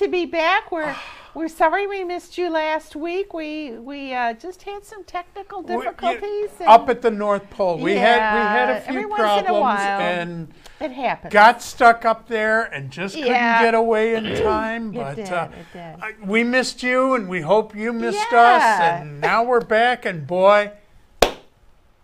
to be back. We're we're sorry we missed you last week. We we uh, just had some technical We- difficulties. and up at the North Pole. We had we had a few every once in a problems while. and it happened. got stuck up there and just couldn't Yeah. get away in time. But did, uh. I- we missed you and we hope you missed us. And now we're back and boy,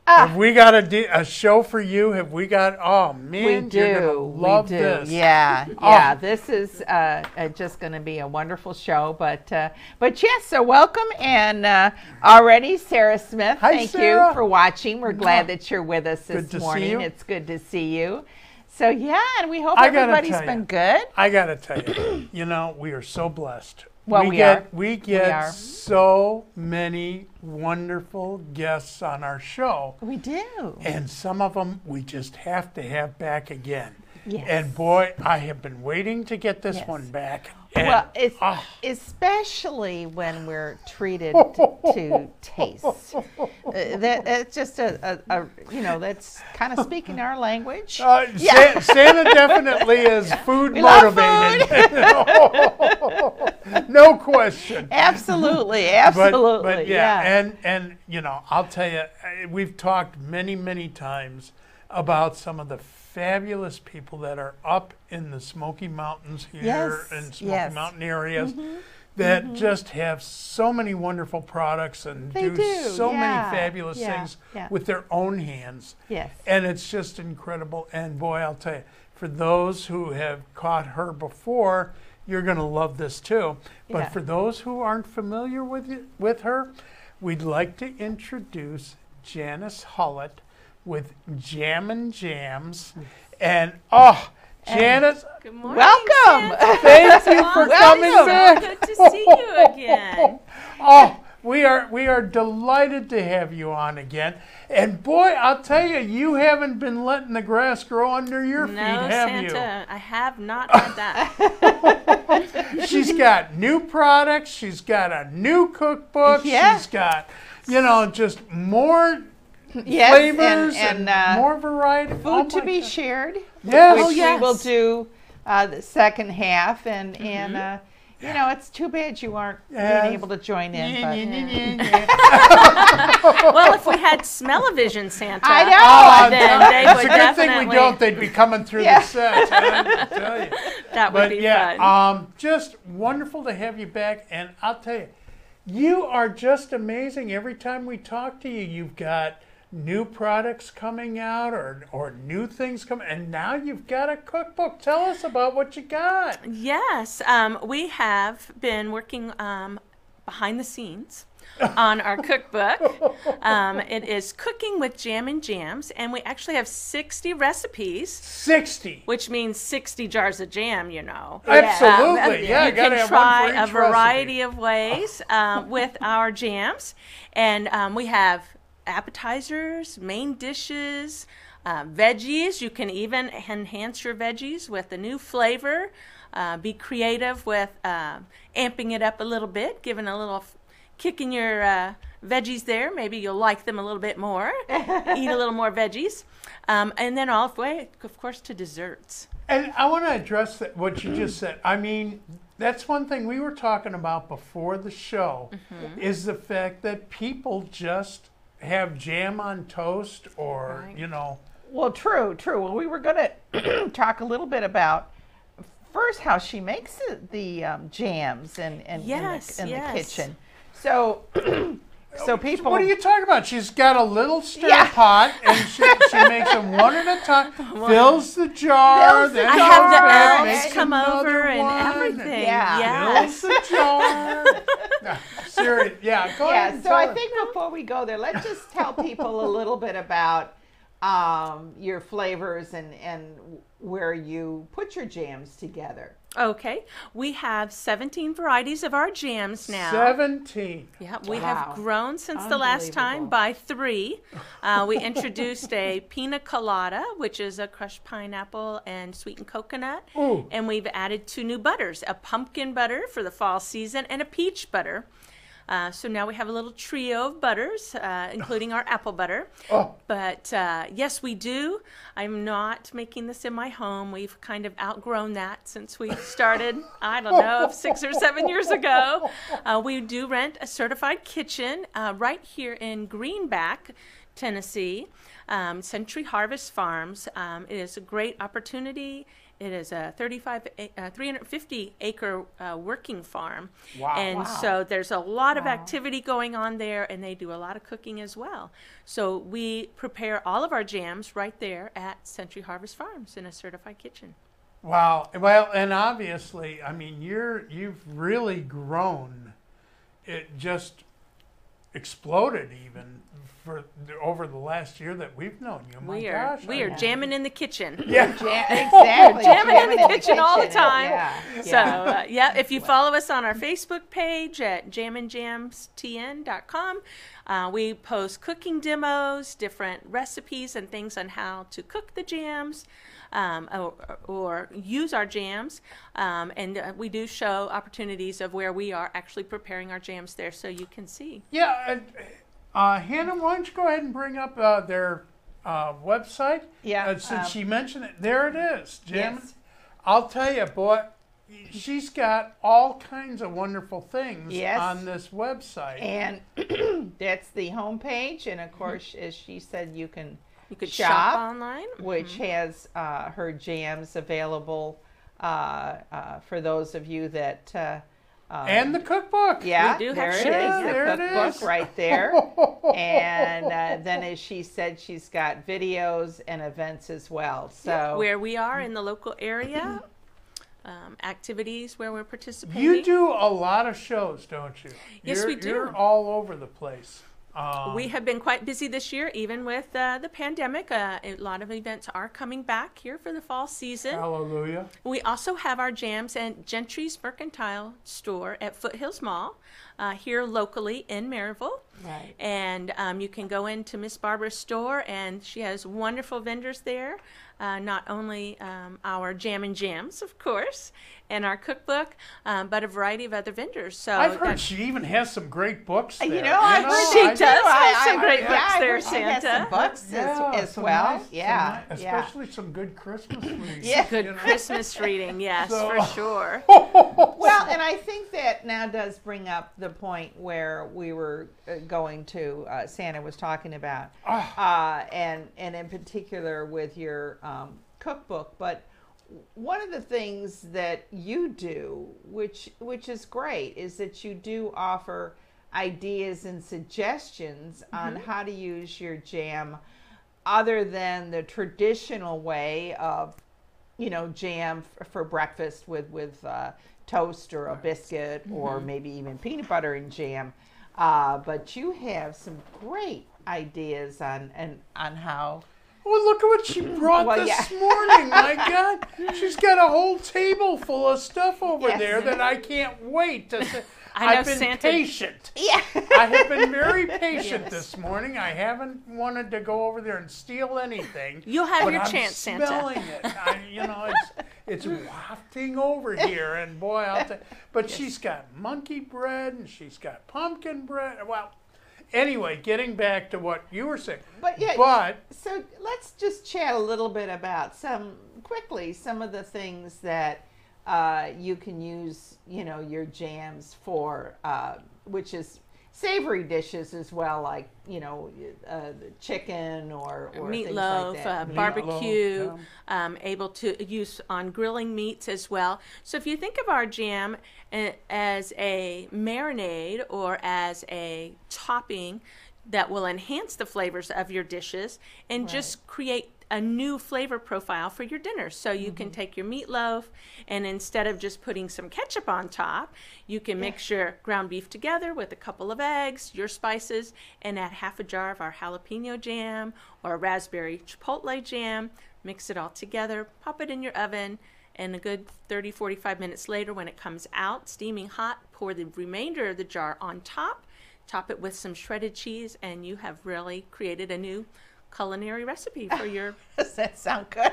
Ah. have we got a, de- a show for you? Have we got? Oh man, we you're do. gonna love we do. this. Yeah, Oh. yeah. This is uh, uh, just going to be a wonderful show. But uh, but yes, so welcome and uh, already Sarah Smith. Hi, thank Sarah. you for watching. We're glad that you're with us this morning. you. It's good to see you. So yeah, and we hope I everybody's been good. I gotta tell you, you know, we are so blessed. Well, we, we get are. we get are. so many wonderful guests on our show, We do. and some of them we just have to have back again. Yes. And boy, I have been waiting to get this Yes. one back. And, Well, it's, ah, especially when we're treated to taste. Uh, that that's just a, a, a you know that's kind of speaking our language. uh, Yeah. Sa- Santa definitely is food We motivated. no question. absolutely, absolutely. but yeah, and and you know, I'll tell you, uh, we've talked many, many times about some of the fabulous people that are up in the Smoky Mountains here Yes, and Smoky yes. Mm-hmm. Mountain areas. That just have so many wonderful products and They do, so yeah, many fabulous yeah, things yeah. with their own hands. yes. And it's just incredible. And boy, I'll tell you, for those who have caught her before, you're going to love this too. But for those who aren't familiar with it, with her, we'd like to introduce Janice Hullett with Jam and Jams. And oh, Janice, Good morning. Welcome. Santa. thank you for Welcome. coming back. Good to see you again. Oh, we are we are delighted to have you on again. And boy, I'll tell you, you haven't been letting the grass grow under your feet, No, have Santa, I have not had that. She's got new products. She's got a new cookbook. Yeah. She's got, you know, just more yes, flavors and, and, and, uh, more variety. food Oh to be God. shared. Yes. which Oh, yes. we will do uh, the second half, and Mm-hmm. and uh, you know it's too bad you aren't Yes. being able to join in. Yeah, But, yeah, yeah, yeah. yeah, yeah. well, if we had smell-o-vision Santa, I know. Oh, then they it's would a good thing we don't. They'd be coming through Yeah. the set. I tell you. that would but be yeah, fun. um, just wonderful to have you back. And I'll tell you, you are just amazing. Every time we talk to you, you've got new products coming out or or new things coming, and now you've got a cookbook. Tell us about what you got. yes, um, we have been working um, behind the scenes. on our cookbook. Um, it is Cooking with Jam and Jams, and we actually have 60 recipes, Sixty. which means 60 jars of jam, you know. Absolutely, Um, yeah. you can try a variety recipe. of ways um, with our jams, and um, we have appetizers, main dishes, uh, veggies. You can even enhance your veggies with a new flavor. Uh, be creative with uh, amping it up a little bit, giving a little f- kick in your uh, veggies there. Maybe you'll like them a little bit more. Eat a little more veggies, um, and then all the way, of course, to desserts. And I want to address that, what you just said. I mean, that's one thing we were talking about before the show Mm-hmm. is the fact that people just have jam on toast or, Right. you know, Well, true, true. Well, we were going to talk a little bit about first how she makes the, the um, jams and and Yes, in, the, in yes. the kitchen. So, so people. what are you talking about? She's got a little stir Yeah. pot and she, she makes them one at a time, fills the jar, Fills the then I jar, have the goes elves makes come another over and one, everything. Yeah. Yes. Fills the jar. No, serious. Yeah, go yeah, and so I us. think before we go there, let's just tell people a little bit about um, your flavors and, and where you put your jams together. Okay, we have 17 varieties of our jams now. 17. Yeah, we Wow. have grown since the last time by three. Uh, we introduced a pina colada, which is a crushed pineapple and sweetened coconut. Ooh. And we've added two new butters a pumpkin butter for the fall season and a peach butter. Uh, so now we have a little trio of butters, uh, including our apple butter. Oh. But uh, yes, we do. I'm not making this in my home. We've kind of outgrown that since we started, I don't know, six or seven years ago. Uh, we do rent a certified kitchen uh, right here in Greenback, Tennessee, um, Century Harvest Farms. Um, it is a great opportunity. It is a 35, uh, 350 acre uh, working farm. Wow. And Wow. so there's a lot of activity going on there, and they do a lot of cooking as well. So we prepare all of our jams right there at Century Harvest Farms in a certified kitchen. Wow. Well, and obviously, I mean, you're you've really grown. It just exploded even for over the last year that we've known you. My we are gosh, we I are mean- jamming in the kitchen. Yeah. Ja- exactly. Jamming in the kitchen all the time. Yeah. So yeah. uh, yeah, if you follow us on our Facebook page at jamandjamstn.com, uh, we post cooking demos, different recipes, and things on how to cook the jams. Um, or, or use our jams, um, and uh, we do show opportunities of where we are actually preparing our jams there, so you can see. Yeah. And, Uh, Hannah, why don't you go ahead and bring up uh, their uh, website? Yeah, Uh, since um, she mentioned it, there it is, Jim. Yes. I'll tell you, boy, she's got all kinds of wonderful things Yes. on this website. And that's the homepage, and of course, as she said, you can You could Shop, shop, online. which has uh, her jams available uh, uh, uh, for those of you that. Uh, uh, and the cookbook. yeah, do have there it shipping. the there cookbook is. right there. and uh, then, as she said, she's got videos and events as well. So where we are in the local area, um, activities where we're participating. You do a lot of shows, don't you? Yes, You're- we do. You're all over the place. Um, We have been quite busy this year, even with uh, the pandemic. Uh, a lot of events are coming back here for the fall season. Hallelujah. We also have our jams at Gentry's Mercantile Store at Foothills Mall uh, here locally in Maryville. Right. And um, you can go into Miss Barbara's store, and she has wonderful vendors there. Uh, not only um, our jam and jams, of course, and our cookbook, um, but a variety of other vendors. So I've heard she even has some great books there. You know, I've heard She I- does have some great yeah, books I there, heard she has some books as, Yeah, as some well. nice- some yeah, nice- yeah. especially some good Christmas readings. Yeah. good you know? Christmas reading, yes, So- for sure. Well, and I think that now does bring up the point where we were uh, going to. Uh, Santa was talking about, uh, and and in particular with your um, cookbook. But one of the things that you do, which which is great, is that you do offer ideas and suggestions on how to use your jam, other than the traditional way of you know, jam f- for breakfast with with uh, toast or a biscuit or maybe even peanut butter and jam. Uh, but you have some great ideas on and on how. Well, look at what she brought Well, this yeah. morning. My God, she's got a whole table full of stuff over Yes. there that I can't wait to. See. I I've been Santa- patient. Yeah. I have been very patient Yes. this morning. I haven't wanted to go over there and steal anything. You'll have your I'm chance, Santa. smelling it. I, you know, it's it's wafting over here, and boy, I'll tell. But she's got monkey bread and she's got pumpkin bread. Well, anyway, getting back to what you were saying. But yeah. But So let's just chat a little bit about some quickly some of the things that uh, you can use, you know, your jams for, uh, which is savory dishes as well, like you know, uh, the chicken or, or meatloaf, like that. uh, barbecue, um, able to use on grilling meats as well. So if you think of our jam uh, as a marinade or as a topping that will enhance the flavors of your dishes and just create a new flavor profile for your dinner. So you can mm-hmm. take your meatloaf and instead of just putting some ketchup on top, you can mix your ground beef together with a couple of eggs, your spices, and add half a jar of our jalapeno jam or raspberry chipotle jam. Mix it all together, pop it in your oven, and a good 30 45 minutes later, when it comes out steaming hot, pour the remainder of the jar on top, top it with some shredded cheese, and you have really created a new culinary recipe for your Does that sound good?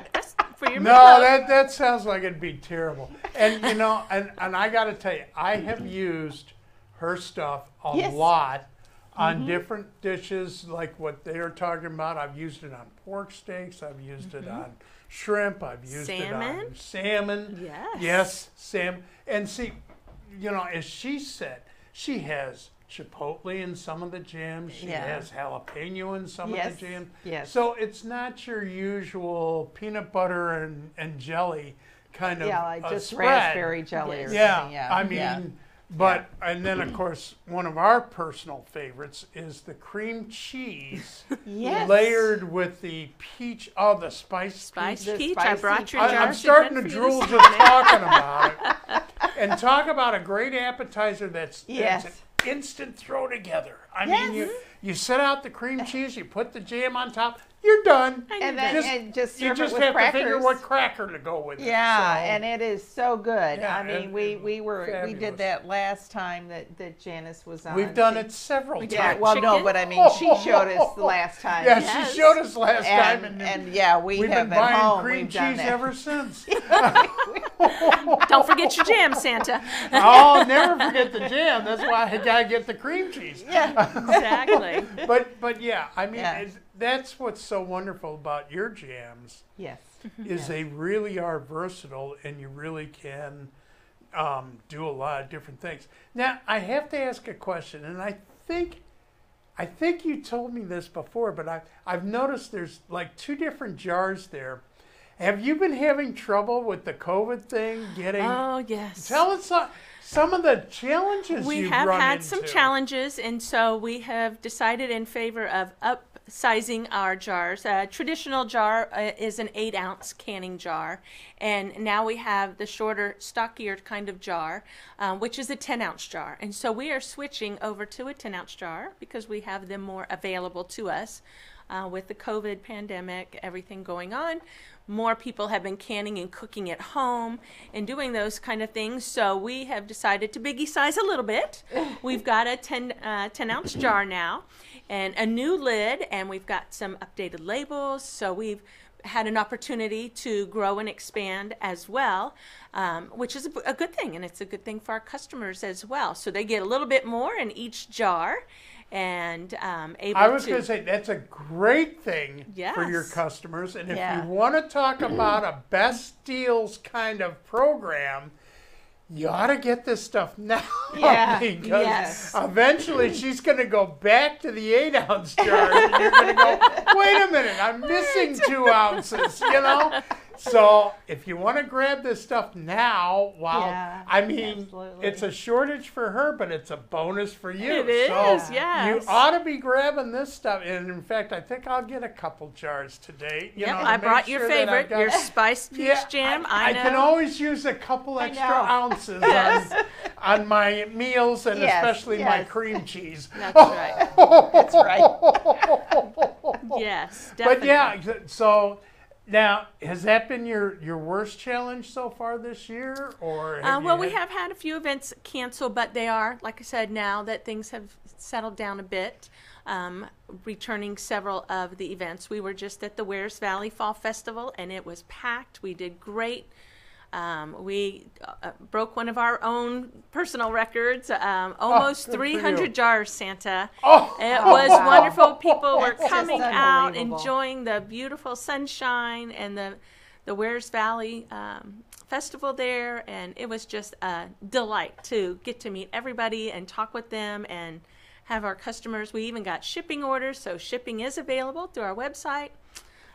for your No, meatloaf. that that sounds like it'd be terrible. And you know, and and I got to tell you, I have used her stuff a Yes. lot on mm-hmm. different dishes, like what they're talking about. I've used it on pork steaks. I've used it mm-hmm. on shrimp. I've used it on Salmon? salmon. Yes. Yes, Sam. And see, you know, as she said, she has chipotle in some of the jams. She Yeah. has jalapeno in some of the jams. yes. So it's not your usual peanut butter and, and jelly kind of Yeah, like just spread. raspberry jelly or Yeah, something. Yeah, I mean, yeah. but and then of course one of our personal favorites is the cream cheese Yes. layered with the peach. Oh, the spice. Spice The peach. I spicy brought your I, jars. I'm starting to again for you drool just talking about it. And talk about a great appetizer that's, Yes. that's an instant throw together. I Yes. mean, you you set out the cream cheese, you put the jam on top, you're done. And knew then. Just- and just You serve just it with have crackers. to figure what cracker to go with. it. Yeah, So- and it is so good. Yeah, I mean, we we were we did that last time that that Janice was on. We've done She- it several We did Yeah, times. well, no, chicken. but I mean, she showed us the last time. Yeah, Yes. she showed us last time, and, and, and yeah, we we've have been at buying home. cream we've done cheese that. ever since. Don't forget your jam, Santa. I'll never forget the jam. That's why I gotta get the cream cheese. Yeah, exactly. But but yeah, I mean, Yeah. It's- that's what's so wonderful about your jams yes. is they really are versatile, and you really can um, do a lot of different things. Now, I have to ask a question, and I think. I think you told me this before, but I, I've noticed there's like two different jars there. Have you been having trouble with the COVID thing getting? Oh yes. Tell us some, some of the challenges we you've had. We have run had some challenges, and so we have decided in favor of upsizing our jars. A traditional jar uh, is an eight ounce canning jar, and now we have the shorter, stockier kind of jar, um, which is a 10 ounce jar. And so we are switching over to a 10 ounce jar because we have them more available to us. Uh, with the COVID pandemic, everything going on, more people have been canning and cooking at home and doing those kind of things. So we have decided to biggie size a little bit. We've got a 10, uh, 10 ounce jar now and a new lid, and we've got some updated labels. So we've had an opportunity to grow and expand as well, um, which is a, a good thing, and it's a good thing for our customers as well. So they get a little bit more in each jar, and um, able I was going to say that's a great thing for your customers, and if Yeah. you want to talk about a best deals kind of program, you ought to get this stuff now. Yeah, because yes. eventually she's going to go back to the eight ounce jars, and you're going to go, wait a minute, I'm missing two ounces, you know. So if you want to grab this stuff now, while Yeah, I mean, absolutely. it's a shortage for her, but it's a bonus for you. It is, so yes. You ought to be grabbing this stuff, and in fact, I think I'll get a couple jars today. You Yep, know, to I brought your sure that favorite, got- your spiced peach Yeah, jam. I, I, know. can always use a couple extra ounces on, on my meals and Yes, especially my cream cheese. That's right. That's right. Yes, definitely. But yeah, so now has that been your your worst challenge so far this year, or Uh, well, we have had a few events canceled, but they are, like I said, now that things have settled down a bit, um, returning several of the events. We were just at the Wears Valley Fall Festival, and it was packed. We did great. Um, we uh, broke one of our own personal records, um, almost Oh, 300 jars, Santa. Oh, It was wow. wonderful. People were coming out, enjoying the beautiful sunshine and the the Wears Valley um, Festival there, and it was just a delight to get to meet everybody and talk with them and have our customers. We even got shipping orders, so shipping is available through our website.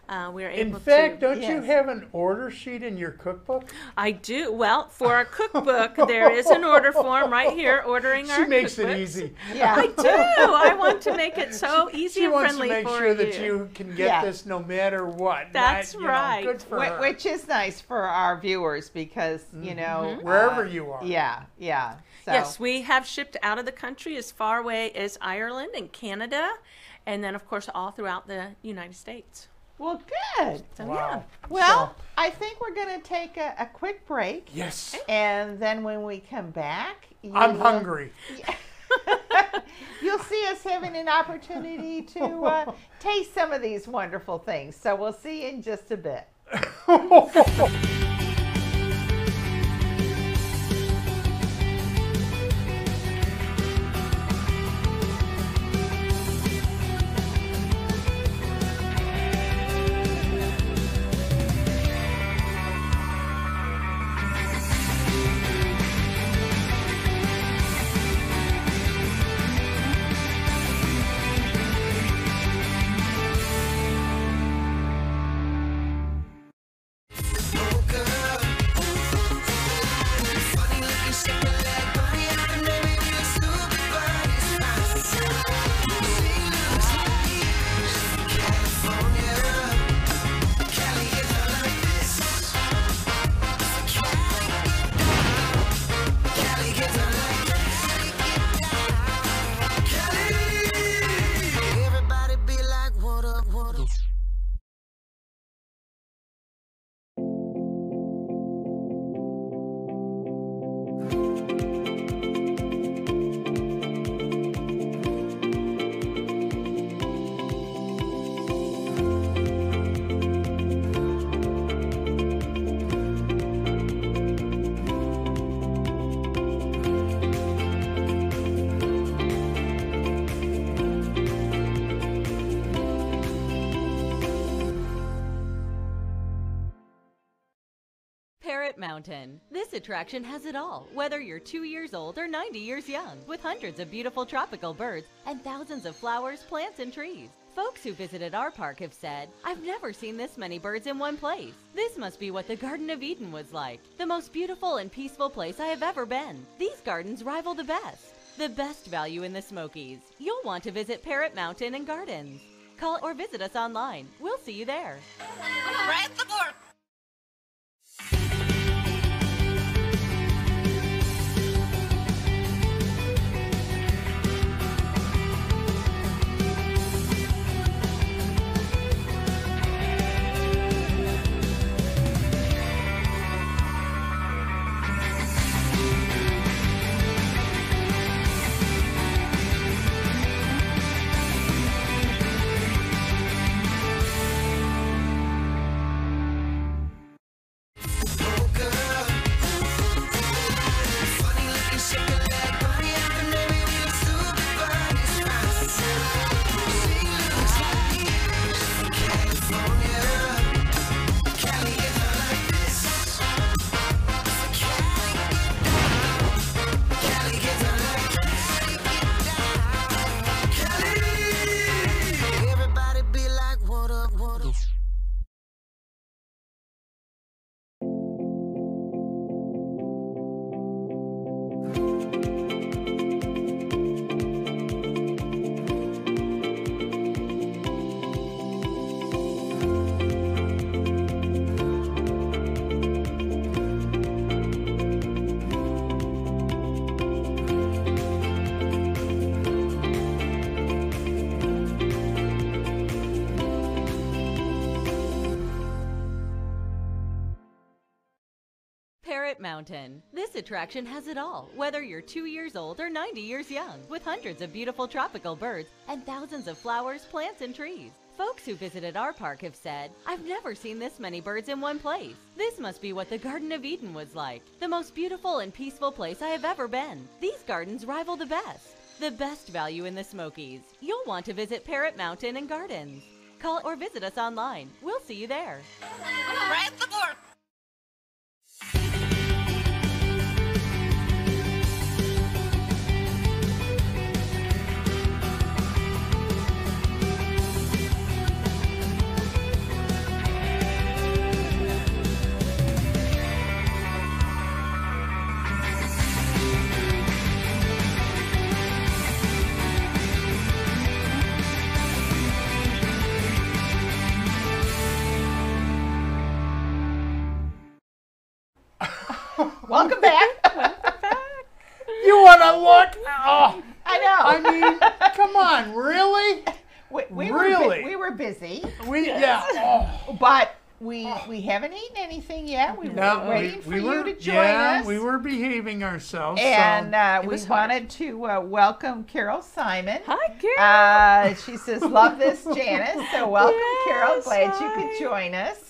Uh, we're in fact, to. don't you have an order sheet in your cookbook? I do. Well, for our cookbook, there is an order form right here. Ordering She our makes it easy. Yeah. I do. I want to make it so easy She and wants to make for sure you. that you can get Yeah. this no matter what. That's Not, you know, right. good for Wh- her. Which is nice for our viewers because you know Mm-hmm. Wherever uh, you are. Yeah, yeah. So, Yes, we have shipped out of the country as far away as Ireland and Canada, and then of course all throughout the United States. Well, good. So Wow. Well, I think we're going to take a, a quick break, Yes. and then when we come back, you I'm will- hungry. You'll see us having an opportunity to uh, taste some of these wonderful things. So we'll see you in just a bit. Mountain. This attraction has it all, whether you're two years old or 90 years young, with hundreds of beautiful tropical birds and thousands of flowers, plants, and trees. Folks who visited our park have said, I've never seen this many birds in one place. This must be what the Garden of Eden was like. The most beautiful and peaceful place I have ever been. These gardens rival the best. The best value in the Smokies. You'll want to visit Parrot Mountain and Gardens. Call or visit us online. We'll see you there. Right the. This attraction has it all, whether you're two years old or 90 years young, with hundreds of beautiful tropical birds and thousands of flowers, plants, and trees. Folks who visited our park have said, I've never seen this many birds in one place. This must be what the Garden of Eden was like. The most beautiful and peaceful place I have ever been. These gardens rival the best. The best value in the Smokies. You'll want to visit Parrot Mountain and Gardens. Call or visit us online. We'll see you there. Right the. Welcome back. Welcome back. you want to look? Oh, I know. I mean, come on, really? we, we really? Were, we were busy, We yeah. Oh. but we we haven't eaten anything yet. We No, were waiting we, for we you were, to join yeah, us. we were behaving ourselves. and so. uh, we hard. wanted to uh, welcome Carol Simon. Hi, Carol. Uh, she says, "Love this, Janice." So welcome, Carol. Yes, Glad you could join us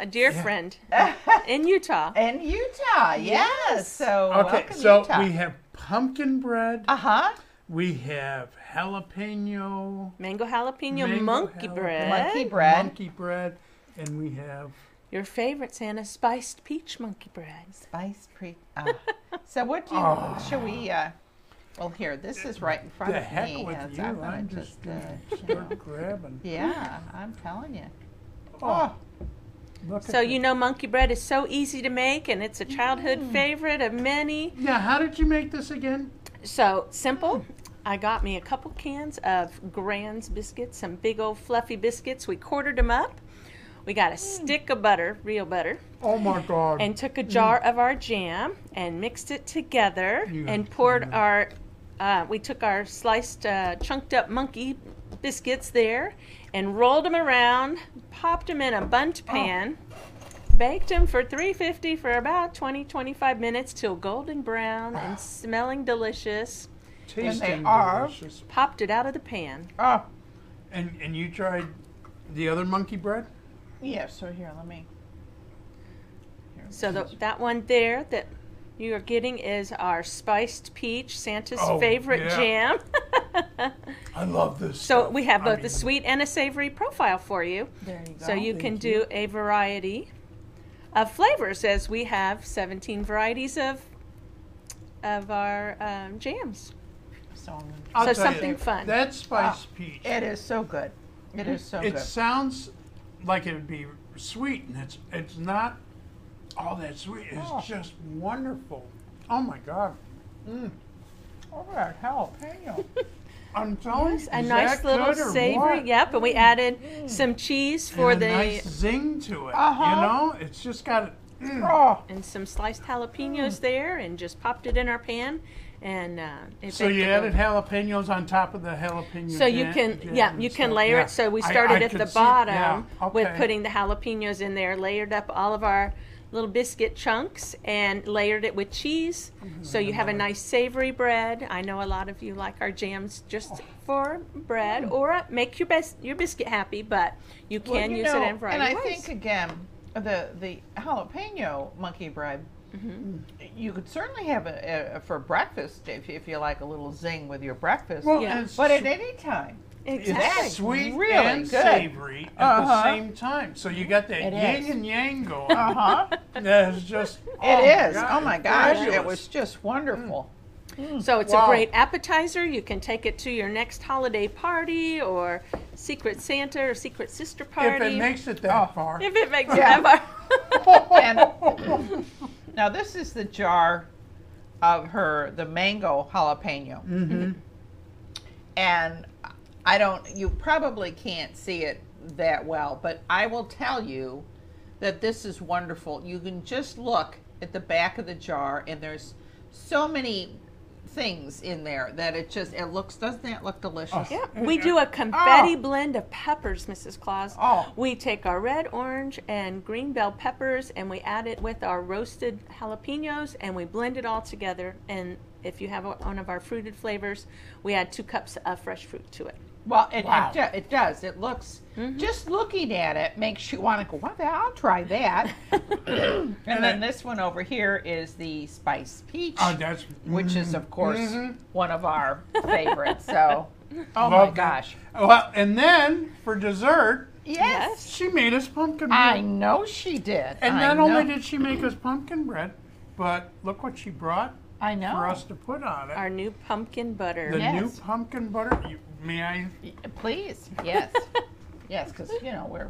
a dear friend in Utah. in Utah. Yes. Yes. So okay, welcome, so Utah. we have pumpkin bread. uh huh. We have jalapeno. Mango jalapeno Mango monkey jalapeno. bread. Monkey bread. Monkey bread, and we have Your favorite Santa spiced peach monkey bread. Spice pre. Uh, so what do you? Oh. Shall we? Uh, well, here. This is right in front the of heck me. with as you. I'm I'm just just. Uh, start grabbing. Yeah, I'm telling you. Oh, look So you know monkey bread is so easy to make and it's a childhood Mm. favorite of many. Yeah, how did you make this again? So simple. I got me a couple cans of Grand's biscuits, some big old fluffy biscuits. We quartered them up. We got a stick of butter, real butter, Oh my God! and took a jar of our jam and mixed it together You and poured try our. Uh, we took our sliced, uh, chunked up monkey biscuits there and rolled them around, popped them in a bundt oh. pan, baked them for 350 for about 20 25 minutes till golden brown and smelling delicious. Tasting are. delicious. Popped it out of the pan. Oh, And and you tried the other monkey bread? yeah. So here, let me. here, So the, that one there that you are getting is our spiced peach, Santa's Oh, favorite yeah. jam. I love this. so stuff. we have I both mean, the sweet and a savory profile for you. There you go. So you can Thank do a variety of flavors as we have 17 varieties of of our um, jams. So I'll So tell you, something fun. That spice peach. it is so good. It is so good. it good. sounds like it would be sweet, and it's it's not all that sweet. It's Oh. just wonderful. Oh my god! Oh, that jalapeno. I'm telling Yes, you, a is nice that little savory. what? Yep, and we mm. added mm. some cheese for and the a nice zing to it. Uh-huh. You know, it's just got. oh, and some sliced jalapenos there, and just popped it in our pan. And uh, it So you it added over. jalapenos on top of the jalapeno. So you can, yeah, you can stuff. layer Yeah. it. So we started I at could the see- bottom yeah, with putting the jalapenos in there, layered up all of our little biscuit chunks, and layered it with cheese. Mm-hmm. So you have a nice savory bread. I know a lot of you like our jams just for bread, or uh, make your best your biscuit happy, but you Well, can you use know, it in a variety And I ways. think again, the the jalapeno monkey bread, Mm-hmm. you could certainly have it for breakfast if, if you like a little zing with your breakfast. Well, Yeah. but at any time. It's exactly. sweet really and good. savory at Uh-huh. the same time. So you got that It yin is. and yang going. Uh huh. That's just. It is. God, Oh my it's gosh, it was just wonderful. So it's Wow. a great appetizer. You can take it to your next holiday party or Secret Santa or Secret Sister party. If it makes it that Oh. far. If it makes Yeah. it that far. And now this is the jar of her the mango jalapeno. Mm-hmm. And I don't you probably can't see it that well, but I will tell you that this is wonderful. You can just look at the back of the jar and there's so many things in there that it just it looks doesn't that look delicious? Oh. Yeah, we do a confetti blend of peppers, Mrs. Claus. Oh. We take our red, orange, and green bell peppers and we add it with our roasted jalapenos and we blend it all together. And if you have one of our fruited flavors, we add two cups of fresh fruit to it. Well, it, Wow. it, do- it does. It looks just looking at it makes you want to go. What? the- I'll try that. and then this one over here is the spice peach, Oh, that's. which is of course Mhm. one of our favorites. So, oh Love my that. gosh, Well, and then for dessert, yes, she made us pumpkin bread. I know she did. and I not know. only did she make us pumpkin bread, but look what she brought I know. for us to put on it. Our new pumpkin butter. the Yes. new pumpkin butter. You, may I? Please, yes, yes, because you know we're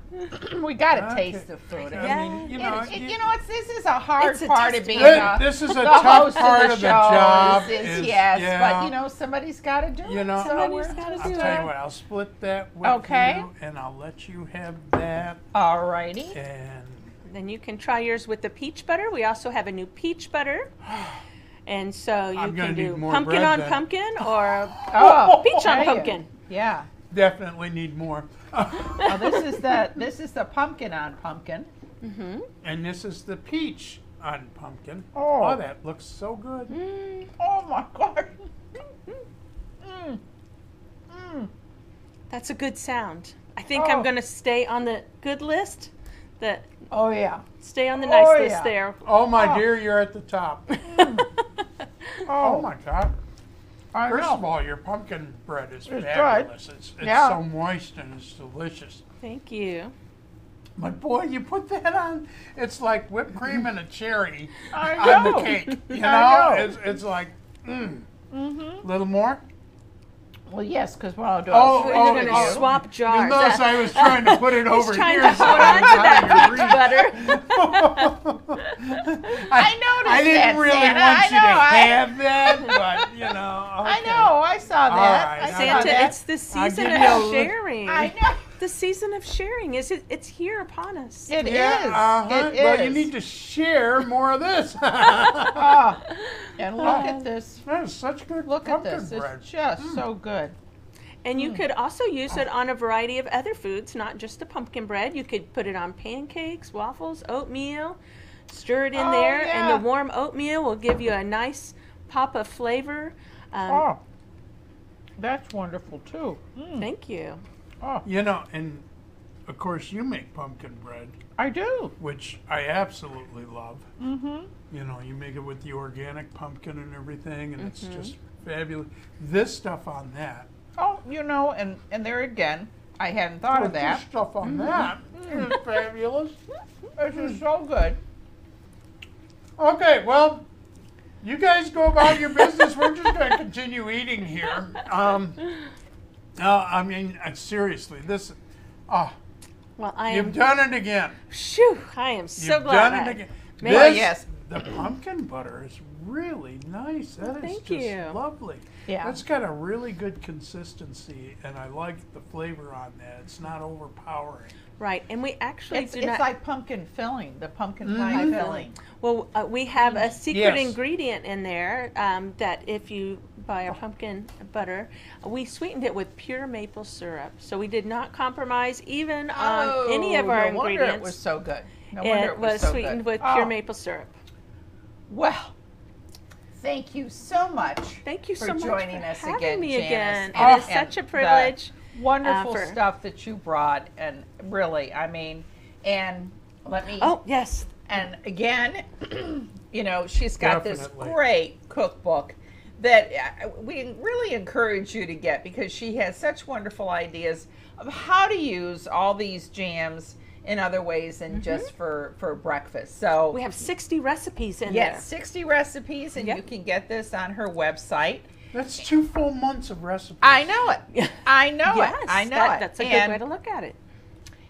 we got to taste the food. I Yeah. mean, you It- know, it- you- you know, it's this is a hard It's a part of test being run. a, This is a the tough host part of of the, the show. job Is, is is- yes, yeah. but you know somebody's got to do You it. know, so Somebody's we're gotta just, I'll do tell it. you what. I'll split that with Okay. you, and I'll let you have that. All righty. And Then you can try yours with the peach butter. We also have a new peach butter. And so you I'm can do pumpkin on then. pumpkin or Oh, peach on there you- pumpkin. Yeah. definitely need more. Now this is the this is the pumpkin on pumpkin. and this is the peach on pumpkin. Oh. that looks so good. Oh my god. Mm. Mm. That's a good sound. I think Oh. I'm going to stay on the good list. The Oh yeah. stay on the nice Oh, list yeah. there. Oh my Oh. dear, you're at the top. Oh, Oh my god. I First know. of all, your pumpkin bread is good. fabulous. It's, it's Yeah. so moist and it's delicious. Thank you. But boy, you put that on, it's like whipped cream and a cherry I on the know. cake. You know, I know. It's, it's like, mm. Mm-hmm. Little more? Well, yes, because we're all do. Oh, We're oh, going to oh. swap jars. You'll notice I was trying to put it He's over trying here. to so hold I on to that having peach butter. I noticed I didn't that, really Santa. want I you know, to I- have that, but you know. I okay. know. I saw that. right, I I'll saw Santa, that. it's the season give you a of look. sharing. I know. The season of sharing is it? It's here upon us. It is. Yeah, uh-huh. It well, you need to share more of this. Ah, and look at this. that is such good Look at pumpkin this. bread. It's just so good. And you could also use it on a variety of other foods, not just the pumpkin bread. You could put it on pancakes, waffles, oatmeal, stir it in Oh, there, and the warm oatmeal will give you a nice pop of flavor. Um, Oh, that's wonderful too. Thank you. Oh, You know, and of course you make pumpkin bread, I do. which I absolutely love. Mm-hmm. You know, you make it with the organic pumpkin and everything, and it's just fabulous. This stuff on that. Oh, you know, and and there again, I hadn't thought of that. stuff on that is fabulous. This is so good. Okay, well, you guys go about your business. We're just going to continue eating here. Um, no, I mean, uh, seriously, this, oh, Well, I am. you've done it again. Shoo! I am so glad You've glad. done I- it again. Maybe- Oh, This- yes. The pumpkin butter is really nice. That is thank just you. lovely. Yeah. That's got a really good consistency, and I like the flavor on that. It's not overpowering. Right, and we actually It's, do it's not. like pumpkin filling, the pumpkin pie Mhm. filling. well, uh, we have a secret Yes. ingredient in there um, that if you buy our pumpkin butter, we sweetened it with pure maple syrup. So we did not compromise even on any of Oh, our no wonder ingredients. it was so good. No wonder it it was, was so sweetened good. with pure Oh, maple syrup. Well, thank you so much. Thank you for so much joining for us having again, me Janice, again. and- It is such a privilege. Wonderful uh, stuff that you brought, and really, I mean, and let me. Oh yes, And again, you know, she's got this great cookbook that uh, we really encourage you to get because she has such wonderful ideas of how to use all these jams in other ways than just for for breakfast. So Mm-hmm. we have 60 recipes in there. yes, 60 recipes and Yep. you can get this on her website. That's two full months of recipes. I know it. I know yes, it. I know that- it. That's a good way to look at it.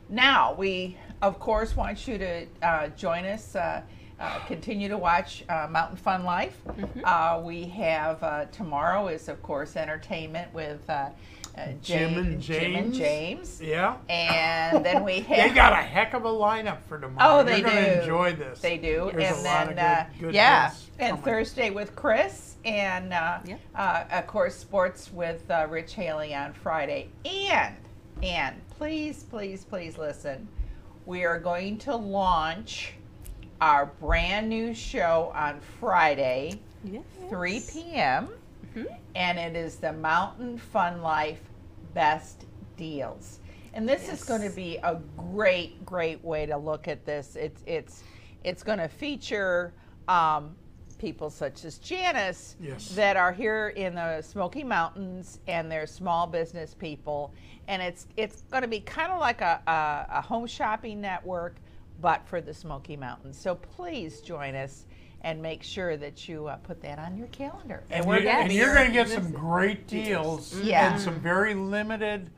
Now, we, of course, want you to uh, join us, uh, uh, continue to watch uh, Mountain Fun Life. Mm-hmm. Uh, we have uh, tomorrow is, of course, entertainment with uh, uh, Jim and James- Jim and James. Yeah. And then we have. They got a heck of a lineup for tomorrow. Oh, they You're gonna do. enjoy this. They do, There's and then uh, good, good yeah, and coming. Thursday with Chris, and uh, uh, of course sports with uh, Rich Haley on Friday. And and please, please, please listen. We are going to launch our brand new show on Friday, Yes. 3 p.m. and it is the Mountain Fun Life Best Deals. And this is going to be a great, great way to look at this. It's it's it's going to feature um, people such as Janice Yes. that are here in the Smoky Mountains, and they're small business people. And it's it's going to be kind of like a, a, a home shopping network, but for the Smoky Mountains. So please join us and make sure that you uh, put that on your calendar. And, we're you, and you're going to get some great deals Yeah. and some very limited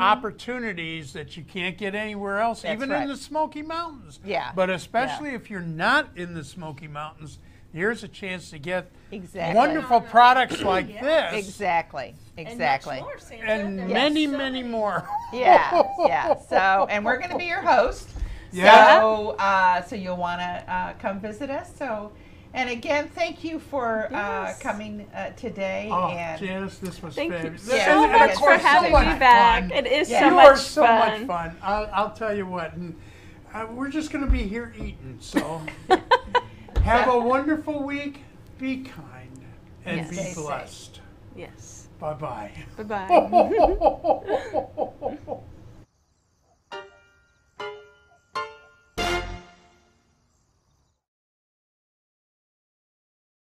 opportunities that you can't get anywhere else, That's even right. in the Smoky Mountains. Yeah. But especially if you're not in the Smoky Mountains, here's a chance to get Exactly. wonderful products like this. Exactly. Exactly. And Yes. many, many more. Yeah, yeah. So, and we're going to be your host. Yeah. So, uh, so you'll want to uh, come visit us. So, and again, thank you for uh, Yes. coming uh, today. Oh, and Janice, this was Thank you fabulous. so Yeah, And- and much of for course, so having much me back. fun. It is Yeah. so you much are so fun. much fun. I'll, I'll tell you what. And, uh, we're just going to be here eating. So have a wonderful week. Be kind and Yes. be Stay safe. blessed. Yes. Bye bye. Bye bye.